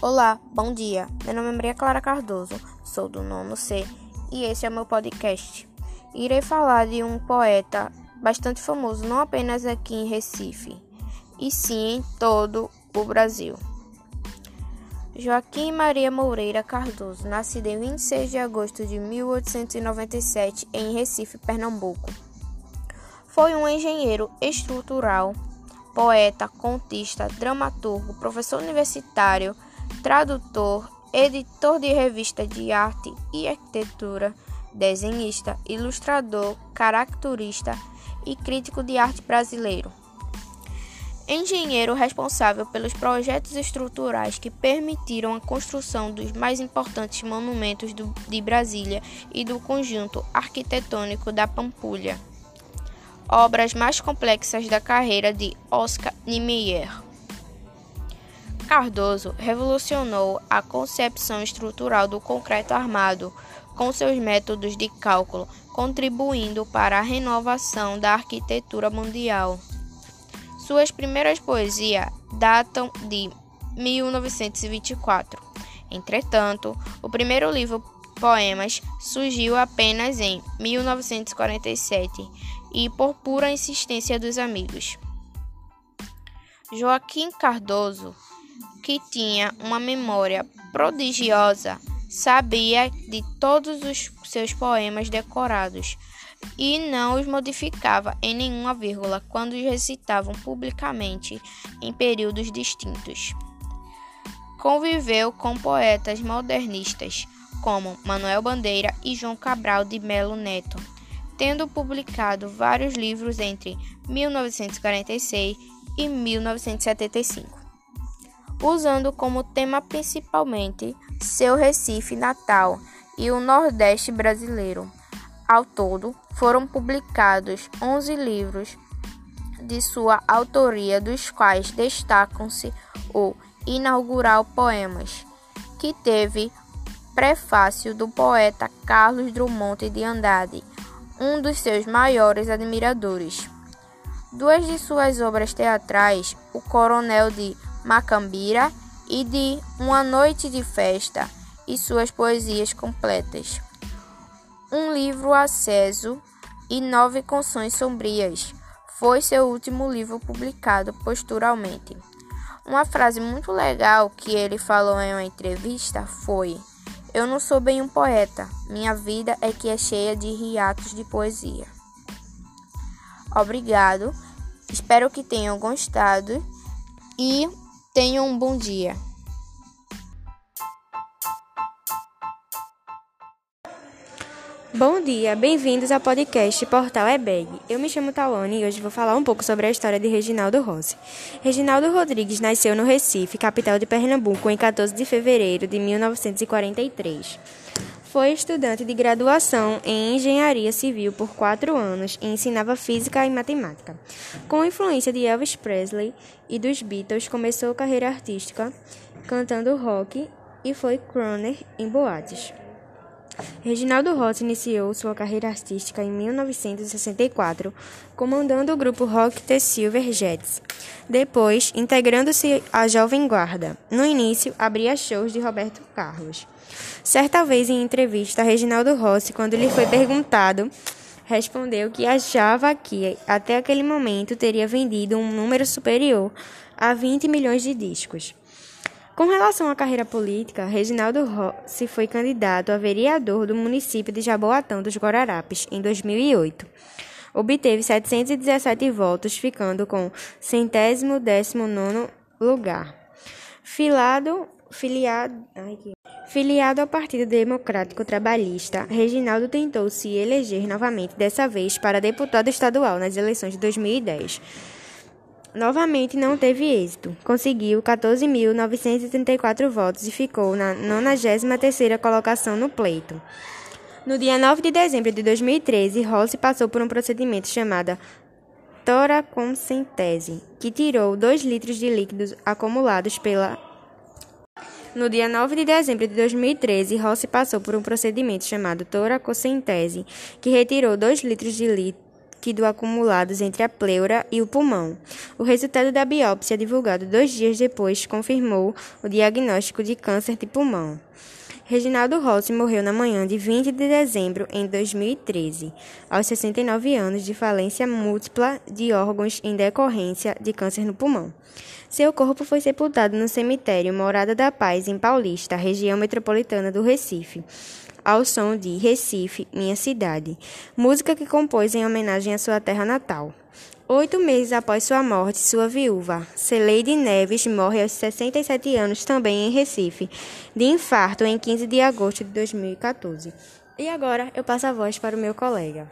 Olá, bom dia. Meu nome é Maria Clara Cardoso, sou do nono C e esse é o meu podcast. Irei falar de um poeta bastante famoso, não apenas aqui em Recife, e sim em todo o Brasil. Joaquim Maria Moreira Cardoso, nascido em 26 de agosto de 1897 em Recife, Pernambuco. Foi um engenheiro estrutural, poeta, contista, dramaturgo, professor universitário tradutor, editor de revista de arte e arquitetura, desenhista, ilustrador, caricaturista e crítico de arte brasileiro. Engenheiro responsável pelos projetos estruturais que permitiram a construção dos mais importantes monumentos do, de Brasília e do conjunto arquitetônico da Pampulha. Obras mais complexas da carreira de Oscar Niemeyer. Cardoso revolucionou a concepção estrutural do concreto armado com seus métodos de cálculo, contribuindo para a renovação da arquitetura mundial. Suas primeiras poesias datam de 1924. Entretanto, o primeiro livro Poemas surgiu apenas em 1947 e por pura insistência dos amigos. Joaquim Cardoso que tinha uma memória prodigiosa, sabia de todos os seus poemas decorados e não os modificava em nenhuma vírgula quando os recitavam publicamente em períodos distintos. Conviveu com poetas modernistas como Manuel Bandeira e João Cabral de Melo Neto, tendo publicado vários livros entre 1946 e 1975 usando como tema principalmente seu Recife natal e o Nordeste brasileiro. Ao todo, foram publicados 11 livros de sua autoria, dos quais destacam-se o inaugural Poemas, que teve prefácio do poeta Carlos Drummond de Andrade, um dos seus maiores admiradores. Duas de suas obras teatrais, O Coronel de Macambira e de Uma Noite de Festa e suas poesias completas. Um livro aceso e nove canções sombrias foi seu último livro publicado posturalmente. Uma frase muito legal que ele falou em uma entrevista foi: Eu não sou bem um poeta, minha vida é que é cheia de riatos de poesia. Obrigado, espero que tenham gostado e Tenham um bom dia. Bom dia, bem-vindos ao podcast Portal EBEG. Eu me chamo Tawane e hoje vou falar um pouco sobre a história de Reginaldo Rossi. Reginaldo Rodrigues nasceu no Recife, capital de Pernambuco, em 14 de fevereiro de 1943. Foi estudante de graduação em engenharia civil por quatro anos e ensinava física e matemática. Com a influência de Elvis Presley e dos Beatles, começou carreira artística cantando rock e foi crooner em boates. Reginaldo Rossi iniciou sua carreira artística em 1964, comandando o grupo rock The Silver Jets. Depois, integrando-se à Jovem Guarda. No início, abria shows de Roberto Carlos. Certa vez em entrevista, Reginaldo Rossi, quando lhe foi perguntado, respondeu que achava que, até aquele momento, teria vendido um número superior a 20 milhões de discos. Com relação à carreira política, Reginaldo Rossi foi candidato a vereador do município de Jaboatão dos Guararapes em 2008. Obteve 717 votos, ficando com centésimo décimo nono lugar. Filado, filiado, ai, filiado ao Partido Democrático Trabalhista, Reginaldo tentou se eleger novamente, dessa vez para deputado estadual nas eleições de 2010. Novamente não teve êxito. Conseguiu 14.934 votos e ficou na 93ª colocação no pleito. No dia 9 de dezembro de 2013, Rossi passou por um procedimento chamado toraconsentese, que tirou 2 litros de líquidos acumulados pela no dia 9 de dezembro de 2013, Rossi passou por um procedimento chamado toracocentese, que retirou 2 litros de líquidos líquido acumulados entre a pleura e o pulmão. O resultado da biópsia, divulgado dois dias depois, confirmou o diagnóstico de câncer de pulmão. Reginaldo Rossi morreu na manhã de 20 de dezembro em 2013, aos 69 anos de falência múltipla de órgãos em decorrência de câncer no pulmão. Seu corpo foi sepultado no cemitério Morada da Paz, em Paulista, região metropolitana do Recife, ao som de Recife, minha cidade, música que compôs em homenagem à sua terra natal. Oito meses após sua morte, sua viúva, Celeide Neves, morre aos 67 anos também em Recife, de infarto em 15 de agosto de 2014. E agora eu passo a voz para o meu colega.